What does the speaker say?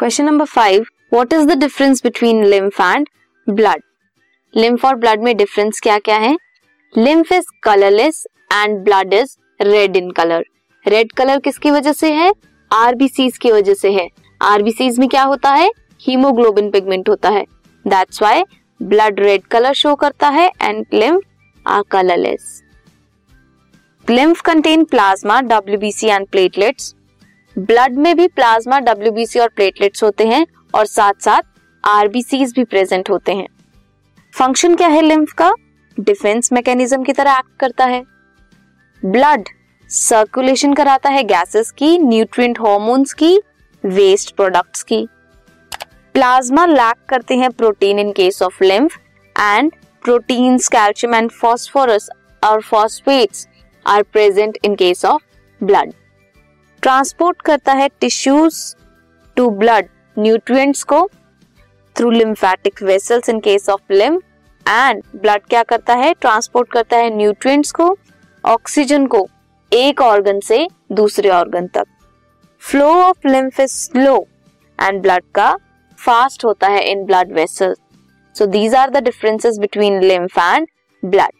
Question number five what is the difference between lymph and blood lymph और blood में difference क्या क्या है? Lymph is colourless and blood is red in colour red colour किसकी वजह से है? आरबीसीज की वजह से है। आरबीसीज में क्या होता है? हीमोग्लोबिन पिगमेंट होता है। That's why blood red colour show करता है and lymph are colourless lymph contain plasma WBC and platelets blood में भी प्लाज्मा डब्ल्यूबीसी और प्लेटलेट्स होते हैं और साथ साथ आरबीसी भी प्रेजेंट होते हैं। फ़ंक्शन क्या है लिम्फ का? डिफेंस मैकेनिज्म की तरह एक्ट करता है। ब्लड सर्कुलेशन कराता है गैसेस की न्यूट्रिएंट हॉर्मोन्स की वेस्ट प्रोडक्ट्स की। प्लाज्मा लैक करते हैं protein in case of lymph and proteins calcium and phosphorus और phosphates are present in case of blood transport करता है टिश्यूज टू ब्लड न्यूट्रिएंट्स को through lymphatic vessels in case of lymph and blood क्या करता है? Transport करता है nutrients को ऑक्सीजन को एक ऑर्गन से दूसरे ऑर्गन तक। Flow of lymph is slow and blood का फास्ट होता है in blood vessels so these are the differences between lymph and blood